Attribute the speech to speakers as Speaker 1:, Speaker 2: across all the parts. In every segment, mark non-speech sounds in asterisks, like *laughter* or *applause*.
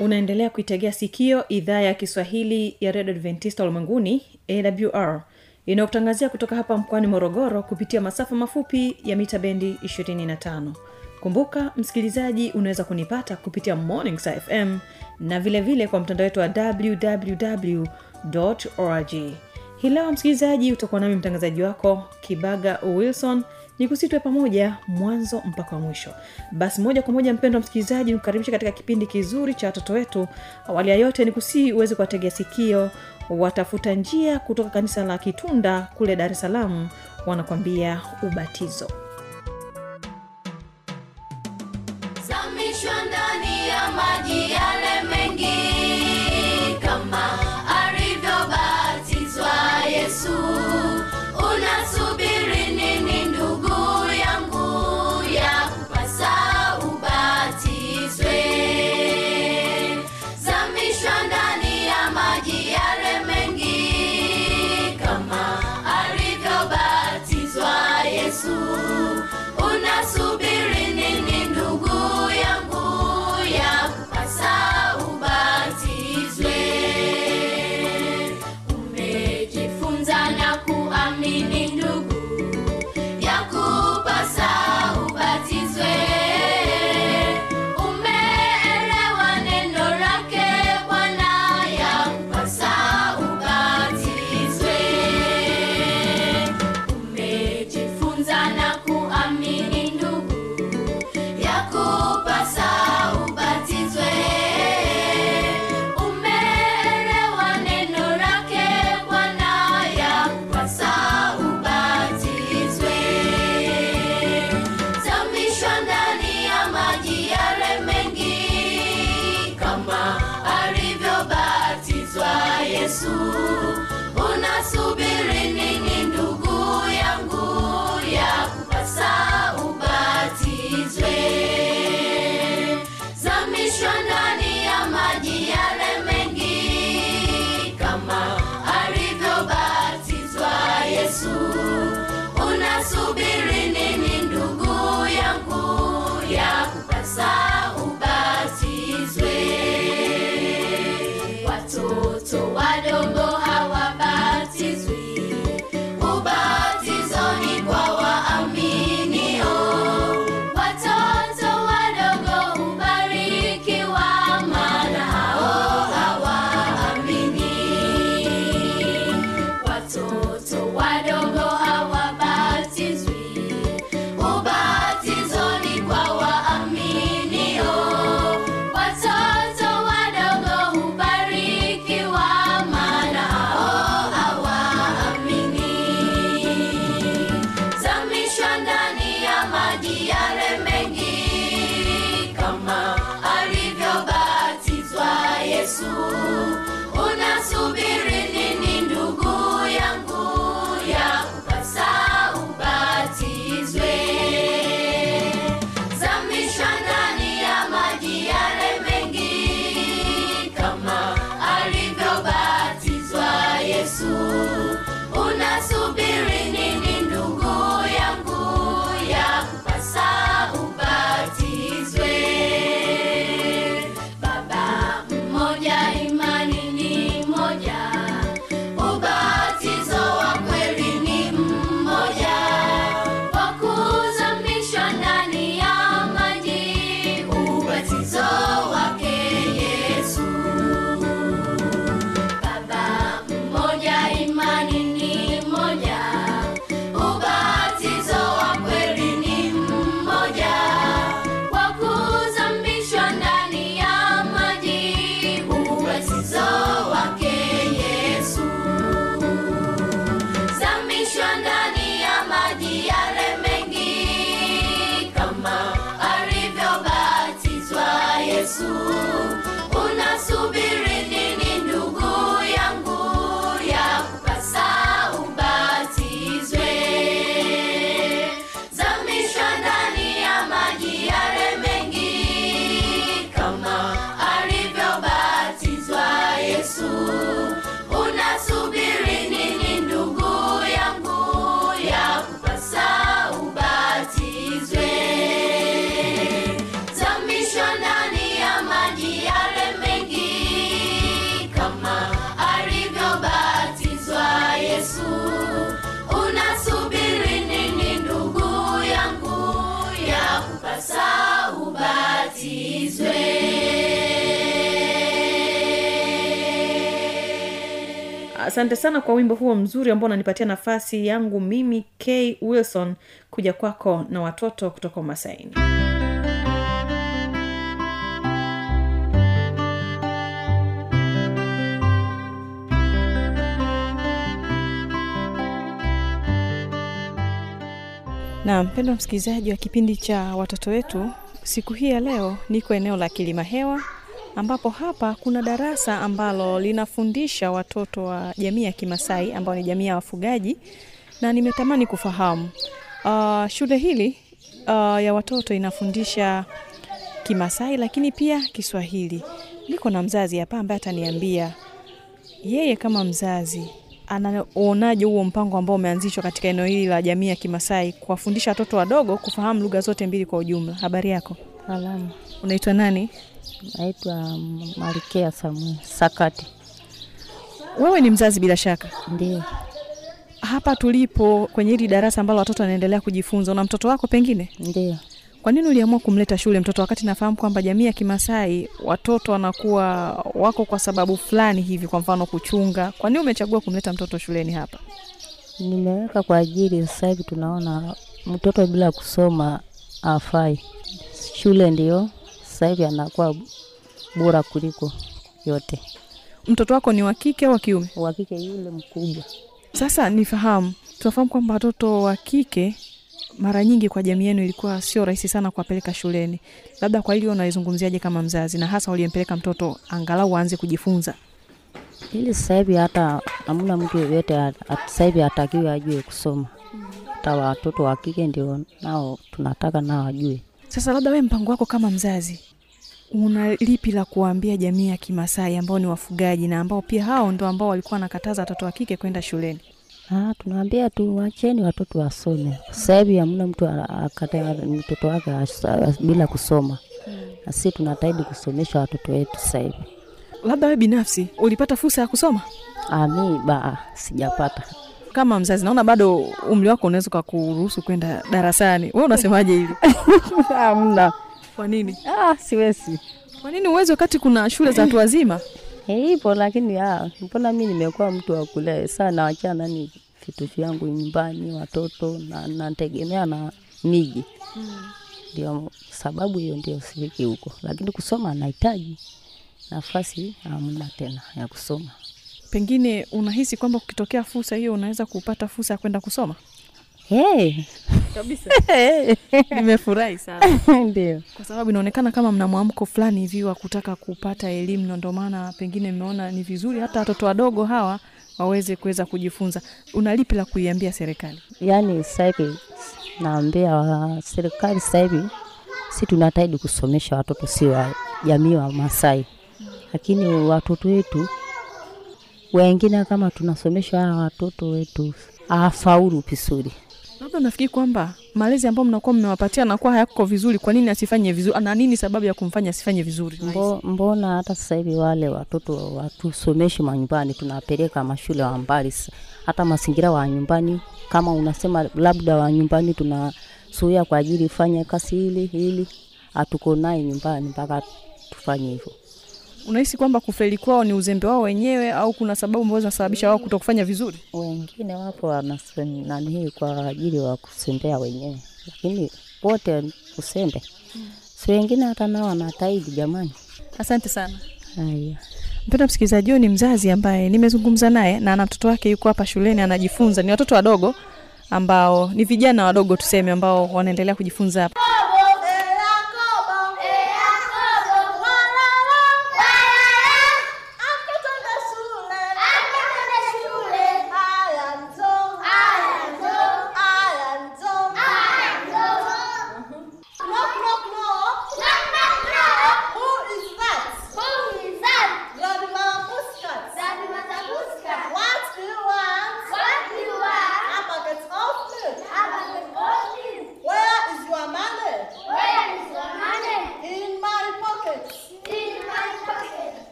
Speaker 1: unaendelea kuitegea sikio idhaa ya kiswahili ya redio adventista ulimwenguni awr inayokutangazia kutoka hapa mkoani morogoro kupitia masafa mafupi ya mita bendi 25 kumbuka msikilizaji unaweza kunipata kupitia morning sa fm na vilevile vile kwa mtandao wetu wa www org. Hii leo msikilizaji utakuwa nami mtangazaji wako kibaga wilson ni kusitwe pamoja mwanzo mpaka wa mwisho. Basi moja kwa moja mpendo wa msikilizaji nikukaribisha katika kipindi kizuri cha watoto wetu. Awali ya yote ni kusii uweze kuwategea sikio watafuta njia kutoka kanisa la kitunda kule dar es salaam wanakwambia ubatizo
Speaker 2: watoto wadogo
Speaker 1: asante sana kwa wimbo huo mzuri ambao unanipatia nafasi yangu mimi k. Wilson kuja kwako na watoto kutoka umasaini. Na mpendo msikilizaji wa kipindi cha watoto wetu siku hii ya leo niko eneo la kilima hewa ambapo hapa kuna darasa ambalo linafundisha watoto wa jamii ya kimasai ambao ni jamii ya wafugaji na nimetamani kufahamu. Uh, shule hili uh, ya watoto inafundisha kimasai lakini pia kiswahili. Niko na mzazi hapa ambaye ataniambia yeye kama mzazi anaonaje huo mpango ambao umeanzishwa katika eneo hili la jamii ya kimasai kuwafundisha watoto wadogo kufahamu lugha zote mbili kwa ujumla? Habari yako
Speaker 3: Salamu,
Speaker 1: unaitwa nani?
Speaker 3: Naitwa Malkia Samuel Sakati.
Speaker 1: wewe ni mzazi bila shaka?
Speaker 3: Ndio,
Speaker 1: hapa tulipo kwenye hili darasa ambalo watoto wanaendelea kujifunza una mtoto wako pengine?
Speaker 3: Ndio.
Speaker 1: kwa nini uliamua kumleta shule mtoto wakati nafahamu kwamba jamii ya kimasai watoto wanakuwa wako kwa sababu fulani hivi kwa mfano kuchunga. Kwa nini umechagua kumleta mtoto shuleni hapa?
Speaker 3: Nimeweka kwa ajili, sasa hivi tunaona mtoto bila kusoma afai. Shule ndio sasa hivi anakuwa bora kuliko yote.
Speaker 1: mtoto wako ni wa kike au wa kiume
Speaker 3: Uhakike yule mkubwa
Speaker 1: Sasa nifahamu, tunafahamu kwamba watoto wa kike mara nyingi kwa jamii yenu ilikuwa sio rahisi sana kuwapeleka shuleni. Labda kwa hili unaizungumziaje kama mzazi, na hasa uliyempeleka mtoto angalau aanze kujifunza?
Speaker 3: ili sasa hivi hata hamna mtu yeyote sasa hivi hatakiwi ajue kusoma. Hata watoto wa kike ndio nao tunataka nao ajue.
Speaker 1: Sasa labda we mpango wako kama mzazi una lipi la kuwaambia jamii ya Kimasai ambao ni wafugaji na ambao pia hao ndo ambao walikuwa wanakataza watoto wa kike kwenda shuleni?
Speaker 3: Ah, tunaambia tu wacheni watoto wasome. Sasa hivi hamna mtu a- mtoto wake bila kusoma. Na sisi tunataidi kusomesha watoto wetu sasa hivi.
Speaker 1: Labda we binafsi ulipata fursa ya kusoma
Speaker 3: Ah, mimi ba sijapata.
Speaker 1: Kama mzazi? Naona bado umri wako unaweza ukakuruhusu kwenda darasani. We unasemaje hili? *laughs*
Speaker 3: Hamna.
Speaker 1: Kwa nini?
Speaker 3: Ah, siwezi.
Speaker 1: Kwa nini uwezi wakati kuna shule za watu wazima?
Speaker 3: Eh, ipo lakini ah, mbona mi nimekuwa mtu wa kulea sana wachana ni vitu vyangu nyumbani, watoto na nategemea na miji. Ndio sababu hiyo ndio sifiki huko, lakini kusoma nahitaji nafasi, hamna tena ya kusoma.
Speaker 1: Pengine unahisi kwamba ukitokea fursa hiyo unaweza kupata fursa ya kwenda kusoma?
Speaker 3: Hey,
Speaker 1: Kabisa. *laughs* Nimefurahi sana *laughs*
Speaker 3: ndio
Speaker 1: kwa sababu inaonekana kama mna mwamko fulani hivi wa kutaka kupata elimu, na ndio maana pengine mmeona ni vizuri hata watoto wadogo hawa waweze kuweza kujifunza. Una lipi la kuiambia serikali?
Speaker 3: yaani sasa hivi naambia serikali sasa hivi si tunataidi kusomesha watoto, si wa jamii wa Masai, lakini watoto wetu wengine kama tunasomesha hawa watoto wetu afaulu vizuri.
Speaker 1: Labda nafikiri kwamba malezi ambayo mnakuwa mmewapatia nakuwa hayako vizuri, kwa nini asifanye vizuri? Na nini sababu ya kumfanya asifanye vizuri?
Speaker 3: Mbo, mbona hata sasa hivi wale watoto watusomeshi manyumbani, tunapeleka mashule wa mbali, hata mazingira wa nyumbani. Kama unasema labda wa nyumbani tunasuia kwa ajili fanye kazi hili hili, hatuko naye nyumbani mpaka tufanye hivyo.
Speaker 1: Unahisi kwamba kufeli kwao ni uzembe wao wenyewe au kuna sababu ambazo zinasababisha wao kuto kufanya vizuri?
Speaker 3: Wengine wapo wananii kwa ajili wa kusembea wenyewe, lakini wote usembe si wengine hata nao wanataidi jamani.
Speaker 1: Asante sana.
Speaker 3: Haya.
Speaker 1: Mpendwa msikilizaji, huyu ni mzazi ambaye nimezungumza naye na ana mtoto wake yuko hapa shuleni anajifunza. Ni watoto wadogo ambao ni vijana wadogo tuseme, ambao wanaendelea kujifunza hapa.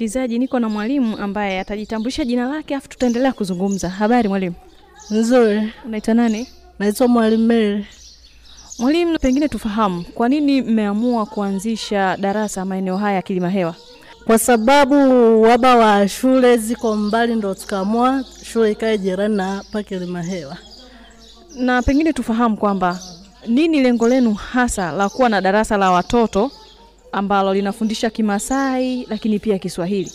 Speaker 1: Msikilizaji, niko na mwalimu ambaye atajitambulisha jina lake, afu tutaendelea kuzungumza. Habari mwalimu,
Speaker 4: Nzuri,
Speaker 1: unaitwa nani?
Speaker 4: naitwa Mwalimu Mary.
Speaker 1: Mwalimu, pengine tufahamu kwa nini mmeamua kuanzisha darasa maeneo haya ya Kilima Hewa?
Speaker 4: Kwa sababu waba wa shule ziko mbali, ndo tukaamua shule ikae jirani na hapa Kilima Hewa.
Speaker 1: Na pengine tufahamu kwamba nini lengo lenu hasa la kuwa na darasa la watoto ambalo linafundisha Kimasai lakini pia Kiswahili?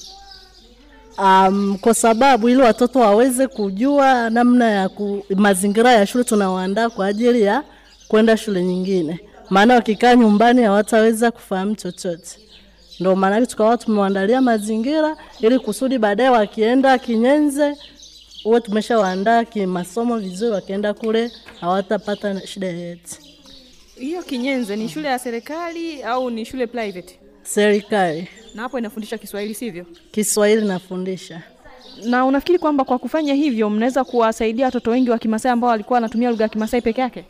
Speaker 4: Um, kwa sababu ili watoto waweze kujua namna ya ku, mazingira ya shule tunawaandaa kwa ajili ya kwenda shule nyingine, maana wakikaa nyumbani hawataweza kufahamu chochote. Ndio maana tukawa tumewaandalia mazingira ili kusudi baadaye wakienda Kinyenze uwe tumeshawaandaa kimasomo vizuri, wakienda kule hawatapata shida yoyote.
Speaker 1: Hiyo Kinyenze ni shule ya serikali au ni shule private?
Speaker 4: Serikali
Speaker 1: Na hapo inafundisha Kiswahili sivyo?
Speaker 4: Kiswahili nafundisha.
Speaker 1: Na unafikiri kwamba kwa kufanya hivyo mnaweza kuwasaidia watoto wengi wa Kimasai ambao walikuwa wanatumia lugha ya Kimasai peke yake?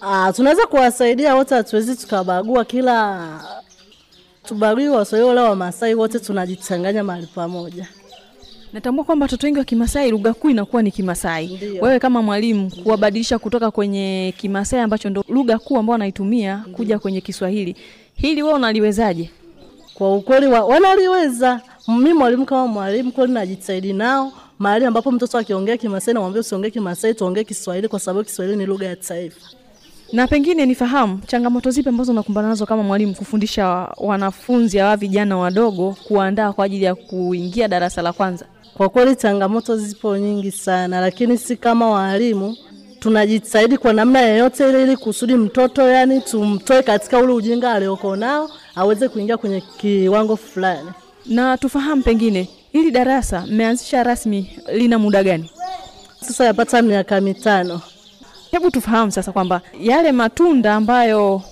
Speaker 4: Ah, tunaweza kuwasaidia wote, hatuwezi tukabagua kila tubagui Waswahili wala Wamasai, wote tunajichanganya mahali pamoja.
Speaker 1: Natambua kwamba watoto wengi wa Kimasai lugha kuu inakuwa ni Kimasai. Wewe kama mwalimu kuwabadilisha kutoka kwenye Kimasai ambacho ndo lugha kuu ambao wanaitumia kuja kwenye Kiswahili, hili wewe unaliwezaje?
Speaker 4: Kwa ukweli wa, wanaliweza. Mimi mwalimu kama mwalimu kweli najitahidi nao mahali ambapo mtoto akiongea Kimasai namwambia usiongee Kimasai, tuongee Kiswahili kwa sababu Kiswahili ni lugha ya taifa.
Speaker 1: Na pengine nifahamu changamoto zipi ambazo unakumbana nazo kama mwalimu kufundisha wanafunzi hawa vijana wadogo kuandaa kwa ajili ya kuingia darasa la kwanza?
Speaker 4: Kwa kweli changamoto zipo nyingi sana, lakini si kama walimu tunajitahidi kwa namna yoyote ile ili kusudi mtoto yani tumtoe katika ule ujinga alioko nao aweze kuingia kwenye kiwango fulani.
Speaker 1: Na tufahamu pengine hili darasa mmeanzisha rasmi lina muda gani?
Speaker 4: Sasa yapata miaka mitano.
Speaker 1: Hebu tufahamu sasa kwamba yale matunda ambayo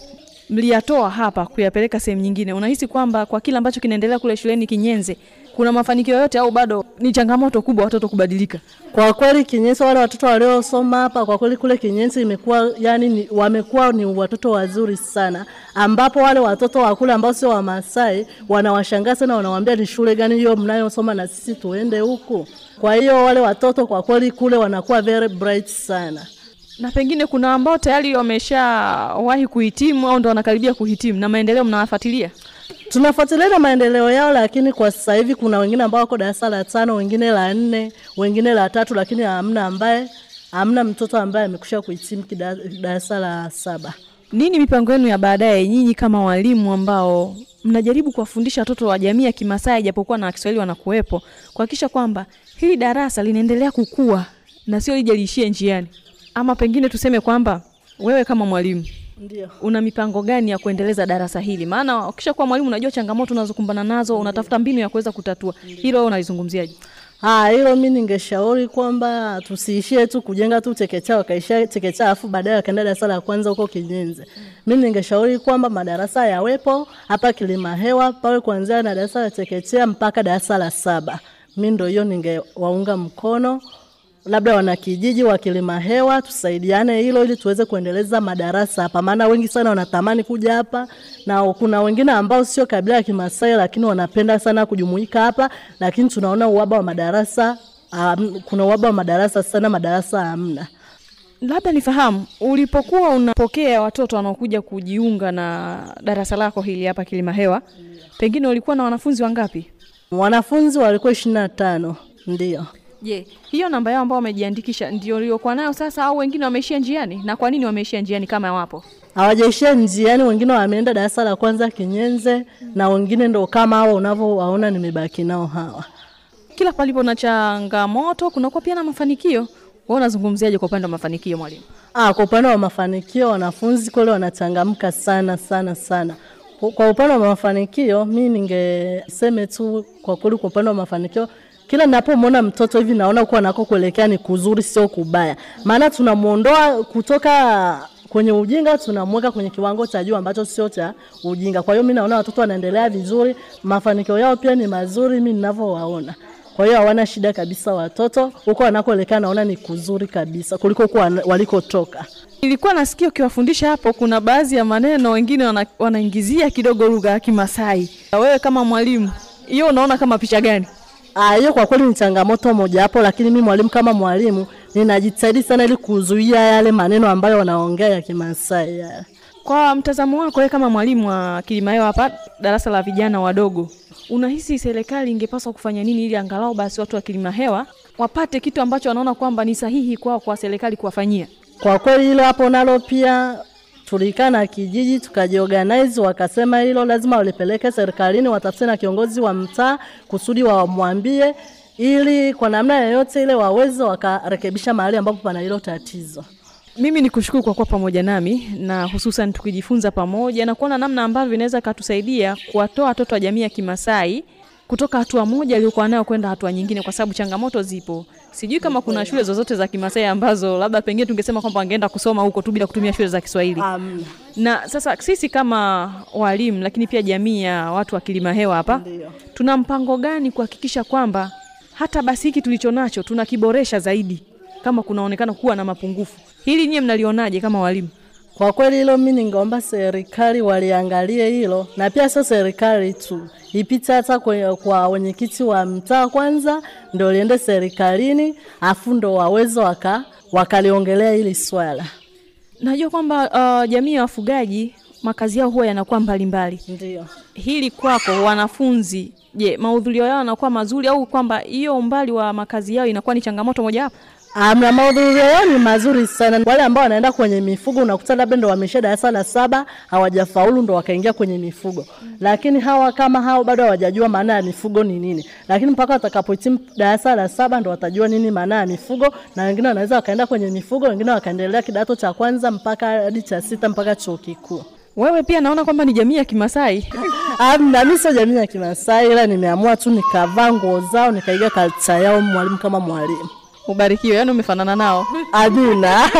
Speaker 1: mliyatoa hapa kuyapeleka sehemu nyingine, unahisi kwamba kwa kile ambacho kinaendelea kule shuleni Kinyenze kuna mafanikio yote au bado ni changamoto kubwa watoto kubadilika?
Speaker 4: Kwa kweli Kinyenze, wale watoto waliosoma hapa, kwa kweli kule Kinyenze imekuwa yani ni, wamekuwa ni watoto wazuri sana, ambapo wale watoto wa kule ambao sio Wamasai wanawashangaa sana, wanawaambia ni shule gani hiyo mnayosoma na sisi tuende huku. Kwa hiyo wale watoto kwa kweli kule wanakuwa very bright sana.
Speaker 1: Na pengine kuna ambao tayari wameshawahi kuhitimu au ndo wanakaribia kuhitimu, na maendeleo mnawafuatilia?
Speaker 4: Tunafuatilia na maendeleo yao, lakini kwa sasa hivi kuna wengine ambao wako darasa la tano, wengine la nne, wengine la tatu, lakini hamna ambaye hamna mtoto ambaye amekusha kuhitimu darasa la saba.
Speaker 1: Nini mipango yenu ya baadaye, nyinyi kama walimu ambao mnajaribu kuwafundisha watoto wa jamii ya Kimasai japokuwa na Kiswahili wanakuwepo, kuhakikisha kwamba hili darasa linaendelea kukua na sio lija liishie njiani? Ama pengine tuseme kwamba wewe kama mwalimu
Speaker 4: Ndio.
Speaker 1: una mipango gani ya kuendeleza darasa hili? Maana ukisha kuwa mwalimu unajua changamoto unazokumbana nazo, unatafuta mbinu ya kuweza kutatua. Hilo wewe unalizungumziaje?
Speaker 4: Ah, hilo mi ningeshauri kwamba tusiishie tu kujenga tu chekechea wakaishia chekechea afu baadaye wakaenda darasa la kwanza huko Kinyenze. Mi ningeshauri kwamba madarasa yawepo hapa Kilima Hewa pawe kuanzia na darasa la chekechea mpaka darasa la saba. Mi ndo hiyo ningewaunga mkono labda wanakijiji wa Kilima Hewa tusaidiane hilo ili tuweze kuendeleza madarasa hapa, maana wengi sana wanatamani kuja hapa, na kuna wengine ambao sio kabila ya Kimasai lakini wanapenda sana kujumuika hapa, lakini tunaona uhaba wa madarasa um, kuna uhaba wa madarasa sana, madarasa hamna.
Speaker 1: Labda nifahamu, ulipokuwa unapokea watoto wanaokuja kujiunga na darasa lako hili hapa Kilima Hewa, pengine ulikuwa na wanafunzi wangapi?
Speaker 4: Wanafunzi walikuwa ishirini na tano ndio.
Speaker 1: Je, hiyo namba yao ambao wamejiandikisha ndio uliokuwa nayo sasa au wengine wameishia njiani? Na kwa nini wameishia njiani kama wapo?
Speaker 4: Hawajaishia njiani, wengine wameenda darasa la kwanza Kinyenze, na wengine ndo kama hao unavyowaona nimebaki nao hawa.
Speaker 1: Kila palipo na changamoto kunakuwa pia na mafanikio. Wewe unazungumziaje kwa upande wa mafanikio mwalimu?
Speaker 4: Ah, kwa upande wa mafanikio wanafunzi kweli wanachangamka sana sana sana. Kwa- Kwa upande wa mafanikio mi ningeseme tu kwa kweli, kwa upande wa mafanikio kila ninapomwona mtoto hivi naona kuwa nako kuelekea ni kuzuri, sio kubaya, maana tunamwondoa kutoka kwenye ujinga tunamweka kwenye kiwango cha juu ambacho sio cha ujinga. Kwa hiyo mimi naona watoto wanaendelea vizuri, mafanikio yao pia ni mazuri mimi ninavyowaona. Kwa hiyo hawana shida kabisa watoto, huko wanakoelekea naona ni kuzuri kabisa kuliko huko walikotoka.
Speaker 1: Nilikuwa nasikia ukiwafundisha hapo, kuna baadhi ya maneno wengine wana, wanaingizia kidogo lugha ya Kimasai. Wewe kama mwalimu, hiyo unaona kama picha gani
Speaker 4: hiyo kwa kweli ni changamoto moja hapo, lakini mi mwalimu kama mwalimu ninajitahidi sana ili kuzuia yale maneno ambayo wanaongea ya Kimasai yale.
Speaker 1: kwa mtazamo wako wewe kama mwalimu wa kilimayo hapa darasa la vijana wadogo unahisi serikali ingepaswa kufanya nini ili angalau basi watu wa kilima hewa wapate kitu ambacho wanaona kwamba ni sahihi kwao kwa serikali kuwafanyia
Speaker 4: Kwa kweli hilo hapo nalo pia tulikaa kijiji tukajiorganize, wakasema hilo lazima walipeleke serikalini, watafute na kiongozi wa mtaa kusudi wamwambie, ili kwa namna yoyote ile waweze wakarekebisha mahali ambapo pana hilo tatizo.
Speaker 1: mimi ni kushukuru kwa kuwa pamoja nami na hususan tukijifunza pamoja na kuona namna ambavyo inaweza katusaidia kuwatoa watoto wa jamii ya kimasai kutoka hatua moja aliyokuwa nayo kwenda hatua nyingine kwa sababu changamoto zipo sijui kama kuna shule zozote za kimasai ambazo labda pengine tungesema kwamba wangeenda kusoma huko tu bila kutumia shule za kiswahili.
Speaker 4: Um,
Speaker 1: na sasa sisi kama walimu lakini pia jamii ya watu wa kilima hewa hapa tuna mpango gani kuhakikisha kwamba hata basi hiki tulicho nacho tunakiboresha zaidi kama kunaonekana kuwa na mapungufu? Hili nyie mnalionaje kama walimu
Speaker 4: Kwa kweli hilo mimi ningeomba serikali waliangalie hilo, na pia sio serikali tu, ipite hata kwa wenyekiti wa mtaa kwanza, ndio liende serikalini, afu ndo waweze waka wakaliongelea hili swala.
Speaker 1: najua kwamba uh, jamii ya wafugaji makazi yao huwa yanakuwa mbalimbali
Speaker 4: Ndio.
Speaker 1: hili kwako wanafunzi je mahudhurio yao yanakuwa mazuri au kwamba hiyo umbali wa makazi yao inakuwa ni changamoto mojawapo
Speaker 4: Amna, mahudhurio yao ni mazuri sana. Wale ambao wanaenda kwenye mifugo unakuta labda ndo wamesha darasa la saba hawajafaulu ndo wakaingia kwenye mifugo, lakini hawa kama hao bado hawajajua maana ya mifugo ni nini, lakini mpaka watakapohitimu darasa la saba ndo watajua nini maana ya mifugo, na wengine wanaweza wakaenda kwenye mifugo, wengine wakaendelea kidato cha kwanza mpaka hadi cha sita mpaka chuo kikuu.
Speaker 1: wewe pia naona kwamba ni jamii ya kimasai *laughs*
Speaker 4: Amna, mimi sio jamii ya Kimasai, ila nimeamua tu nikavaa nguo zao nikaiga kalcha yao, mwalimu kama mwalimu.
Speaker 1: Ubarikiwe Yaani umefanana nao.
Speaker 4: Amina.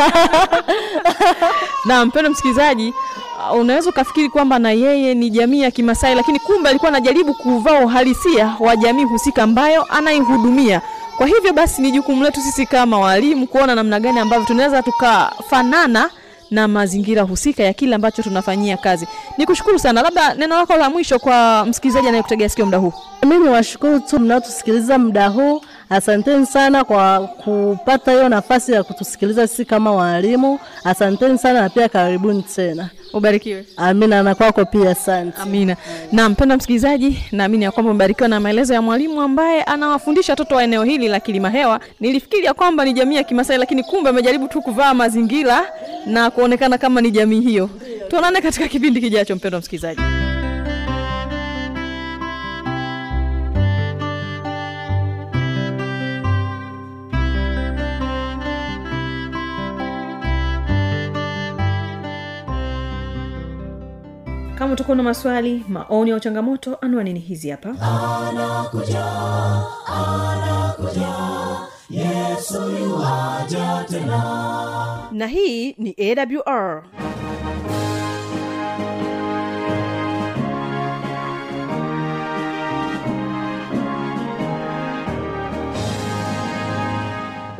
Speaker 1: na mpendo msikilizaji uh, unaweza ukafikiri kwamba na yeye ni jamii ya kimasai lakini kumbe alikuwa anajaribu kuvaa uhalisia wa jamii husika ambayo anaihudumia. Kwa hivyo basi ni jukumu letu sisi kama walimu kuona namna gani ambavyo tunaweza tukafanana na mazingira husika ya kile ambacho tunafanyia kazi. Ni kushukuru sana. Labda neno lako la mwisho kwa msikilizaji anayekutegea sikio muda huu.
Speaker 4: Mimi niwashukuru tu mnaotusikiliza muda huu. Asanteni sana kwa kupata hiyo nafasi ya kutusikiliza sisi kama walimu. Asanteni sana na pia karibuni tena.
Speaker 1: ubarikiwe
Speaker 4: Amina, na kwako pia asante.
Speaker 1: Amina. Na mpenda msikilizaji, naamini ya kwamba umebarikiwa na maelezo ya mwalimu ambaye anawafundisha watoto wa eneo hili la Kilima Hewa. Nilifikiri kwamba ni jamii ya Kimasai, lakini kumbe amejaribu tu kuvaa mazingira na kuonekana kama ni jamii hiyo. Tuonane katika kipindi kijacho, mpendwa msikilizaji. Utakuwa na maswali, maoni au changamoto, anwani ni hizi hapa.
Speaker 5: anakuja anakuja yesu tena
Speaker 1: Na hii ni AWR.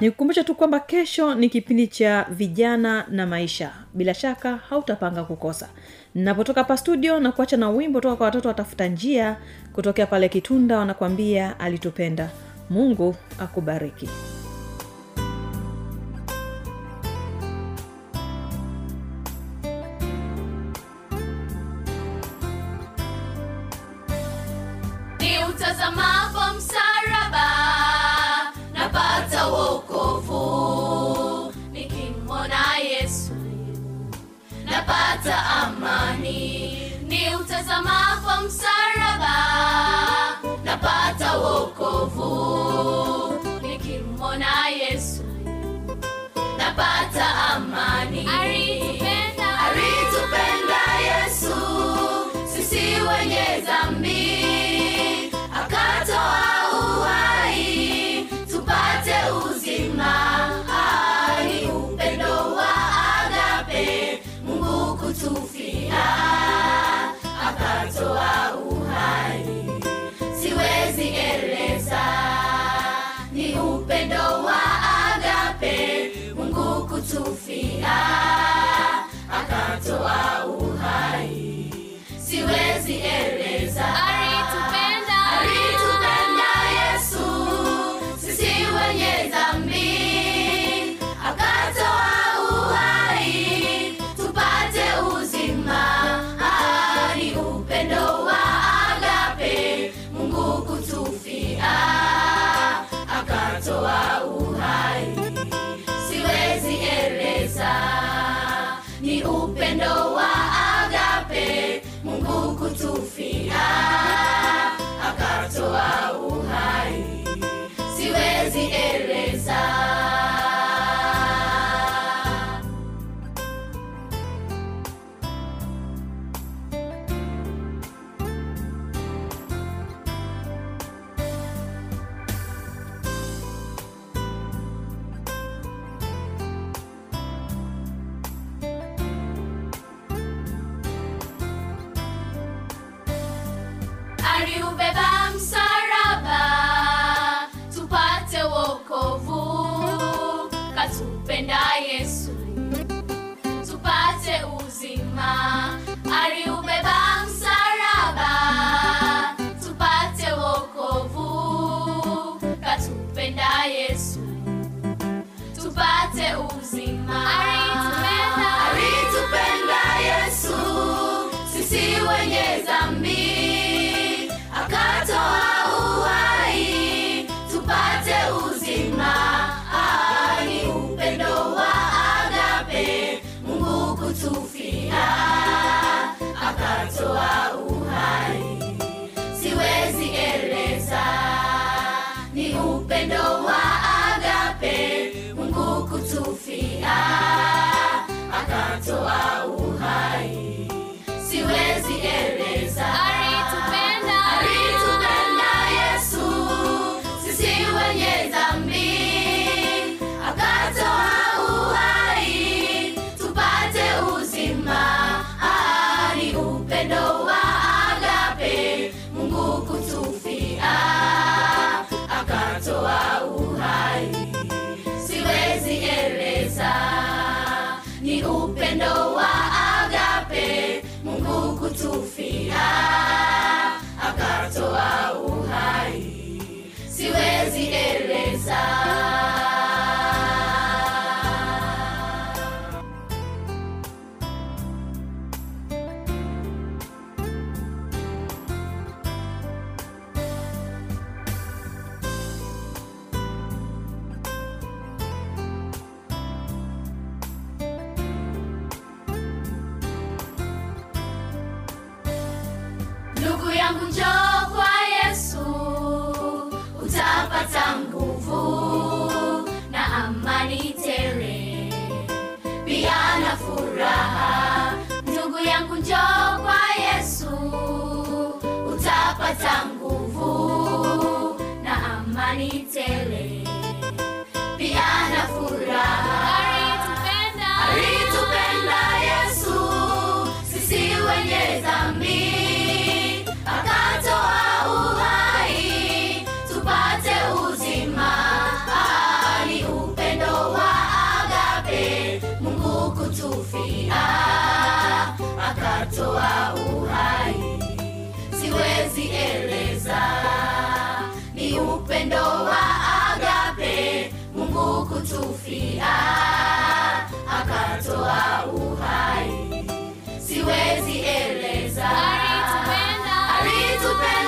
Speaker 1: nikukumbusha tu kwamba kesho ni kipindi cha vijana na maisha. Bila shaka hautapanga kukosa. Napotoka hapa studio na kuacha na wimbo toka kwa watoto watafuta njia kutokea pale kitunda wanakwambia alitupenda. Mungu akubariki
Speaker 2: akatoa uhai, siwezi eleza. see my. I tena akatoa uhai, siwezi eleza. desire. kueleza ni upendo wa agape Mungu kutufia. Akatoa uhai. Siwezi eleza. Alitupenda.